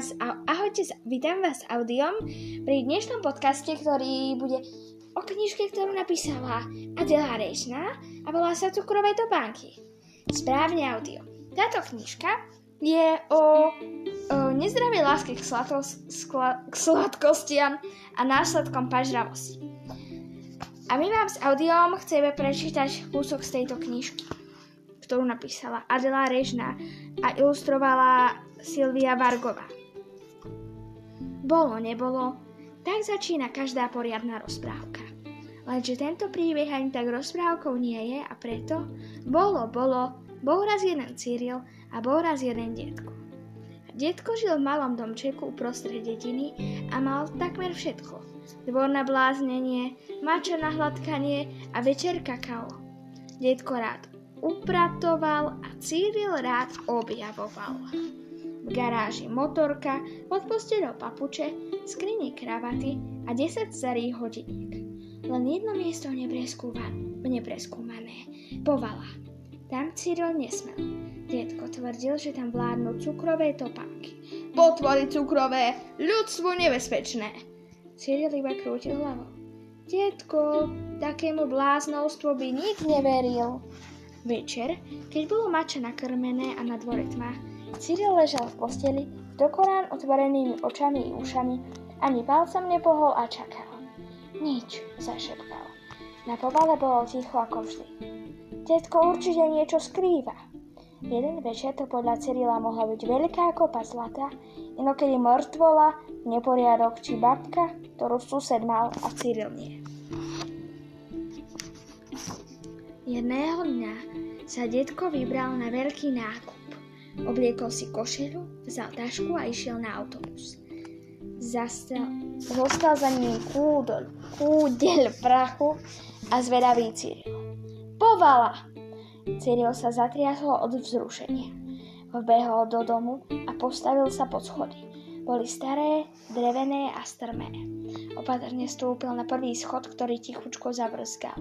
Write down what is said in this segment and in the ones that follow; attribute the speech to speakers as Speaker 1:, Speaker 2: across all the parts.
Speaker 1: vás, ahojte, vítam vás audiom pri dnešnom podcaste, ktorý bude o knižke, ktorú napísala Adela Rešná a volá sa Cukrové topánky. Správne audio. Táto knižka je o, o nezdravej láske k, sladkos, skla, k sladkostiam a následkom pažravosti. A my vám s audiom chceme prečítať kúsok z tejto knižky, ktorú napísala Adela Režná a ilustrovala Silvia Vargová. Bolo, nebolo, tak začína každá poriadna rozprávka. Lenže tento príbeh ani tak rozprávkou nie je a preto bolo, bolo, bol raz jeden Cyril a bol raz jeden detko. Detko žil v malom domčeku uprostred dediny a mal takmer všetko. Dvor na bláznenie, mača na hladkanie a večer kakao. Detko rád upratoval a Cyril rád objavoval v garáži motorka, pod postelou papuče, skrini kravaty a 10 starých hodiniek. Len jedno miesto nepreskúmané. Povala. Tam Cyril nesmel. Detko tvrdil, že tam vládnu cukrové topánky. Potvory cukrové, ľudstvu nebezpečné. Cyril iba krútil hlavou. Detko, takému bláznovstvu by nik neveril. Večer, keď bolo mača nakrmené a na dvore tma, Cyril ležal v posteli, dokorán otvorenými očami i ušami, ani palcom nepohol a čakal. Nič, zašepkal. Na povale bolo ticho ako vždy. Tetko určite niečo skrýva. Jeden večer to podľa Cyrila mohla byť veľká kopa zlata, inokedy mŕtvola, neporiadok či babka, ktorú sused mal a Cyril nie. Jedného dňa sa detko vybral na veľký nákup. Obliekol si košelu, vzal tašku a išiel na autobus. Zastel, zostal za ním kúdol, kúdel prachu a zvedavý Cyril. Povala! Cyril sa zatriasol od vzrušenia. Vbehol do domu a postavil sa pod schody. Boli staré, drevené a strmé. Opatrne stúpil na prvý schod, ktorý tichučko zabrzgal.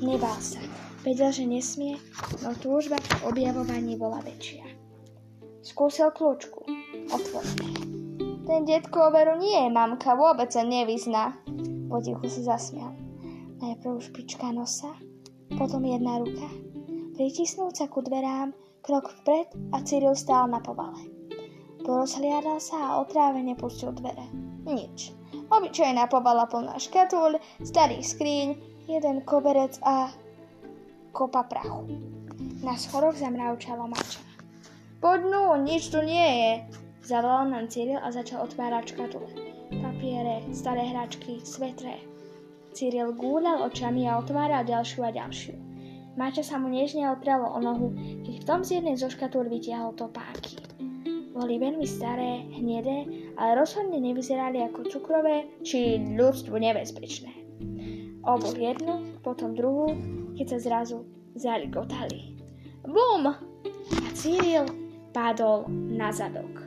Speaker 1: Nebál sa. Vedel, že nesmie, no túžba po objavovaní bola väčšia. Skúsil kľúčku. Otvorené. Ten detko veru nie je mamka, vôbec sa nevyzná. Potichu sa zasmial. Najprv špička nosa, potom jedna ruka. Pritisnúť sa ku dverám, krok vpred a Cyril stál na povale. Porozhliadal sa a otrávene pustil dvere. Nič. Obyčajná povala plná škatúľ, starý skríň, jeden koberec a kopa prachu. Na schoroch zamravčalo mača. Poď no, nič tu nie je. Zavolal nám Cyril a začal otvárať škatule. Papiere, staré hračky, svetre. Cyril gúľal očami a otváral ďalšiu a ďalšiu. Máča sa mu nežne otrelo o nohu, keď v tom z jednej zo škatúl vytiahol topáky. Boli veľmi staré, hnedé, ale rozhodne nevyzerali ako cukrové či ľudstvu nebezpečné. Oboch jednu, potom druhú, keď sa zrazu zaligotali. Bum! A Cyril padol na zadok.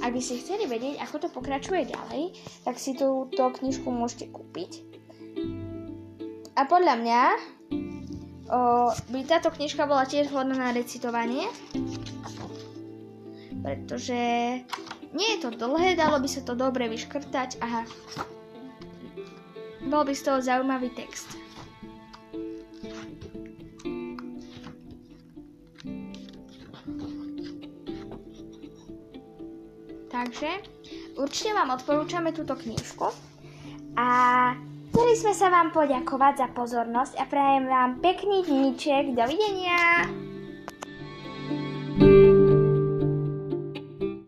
Speaker 1: Ak by ste chceli vedieť, ako to pokračuje ďalej, tak si túto knižku môžete kúpiť. A podľa mňa o, by táto knižka bola tiež vhodná na recitovanie, pretože nie je to dlhé, dalo by sa to dobre vyškrtať a bol by z toho zaujímavý text. Takže určite vám odporúčame túto knižku a chceli sme sa vám poďakovať za pozornosť a prajem vám pekný dníček. Dovidenia!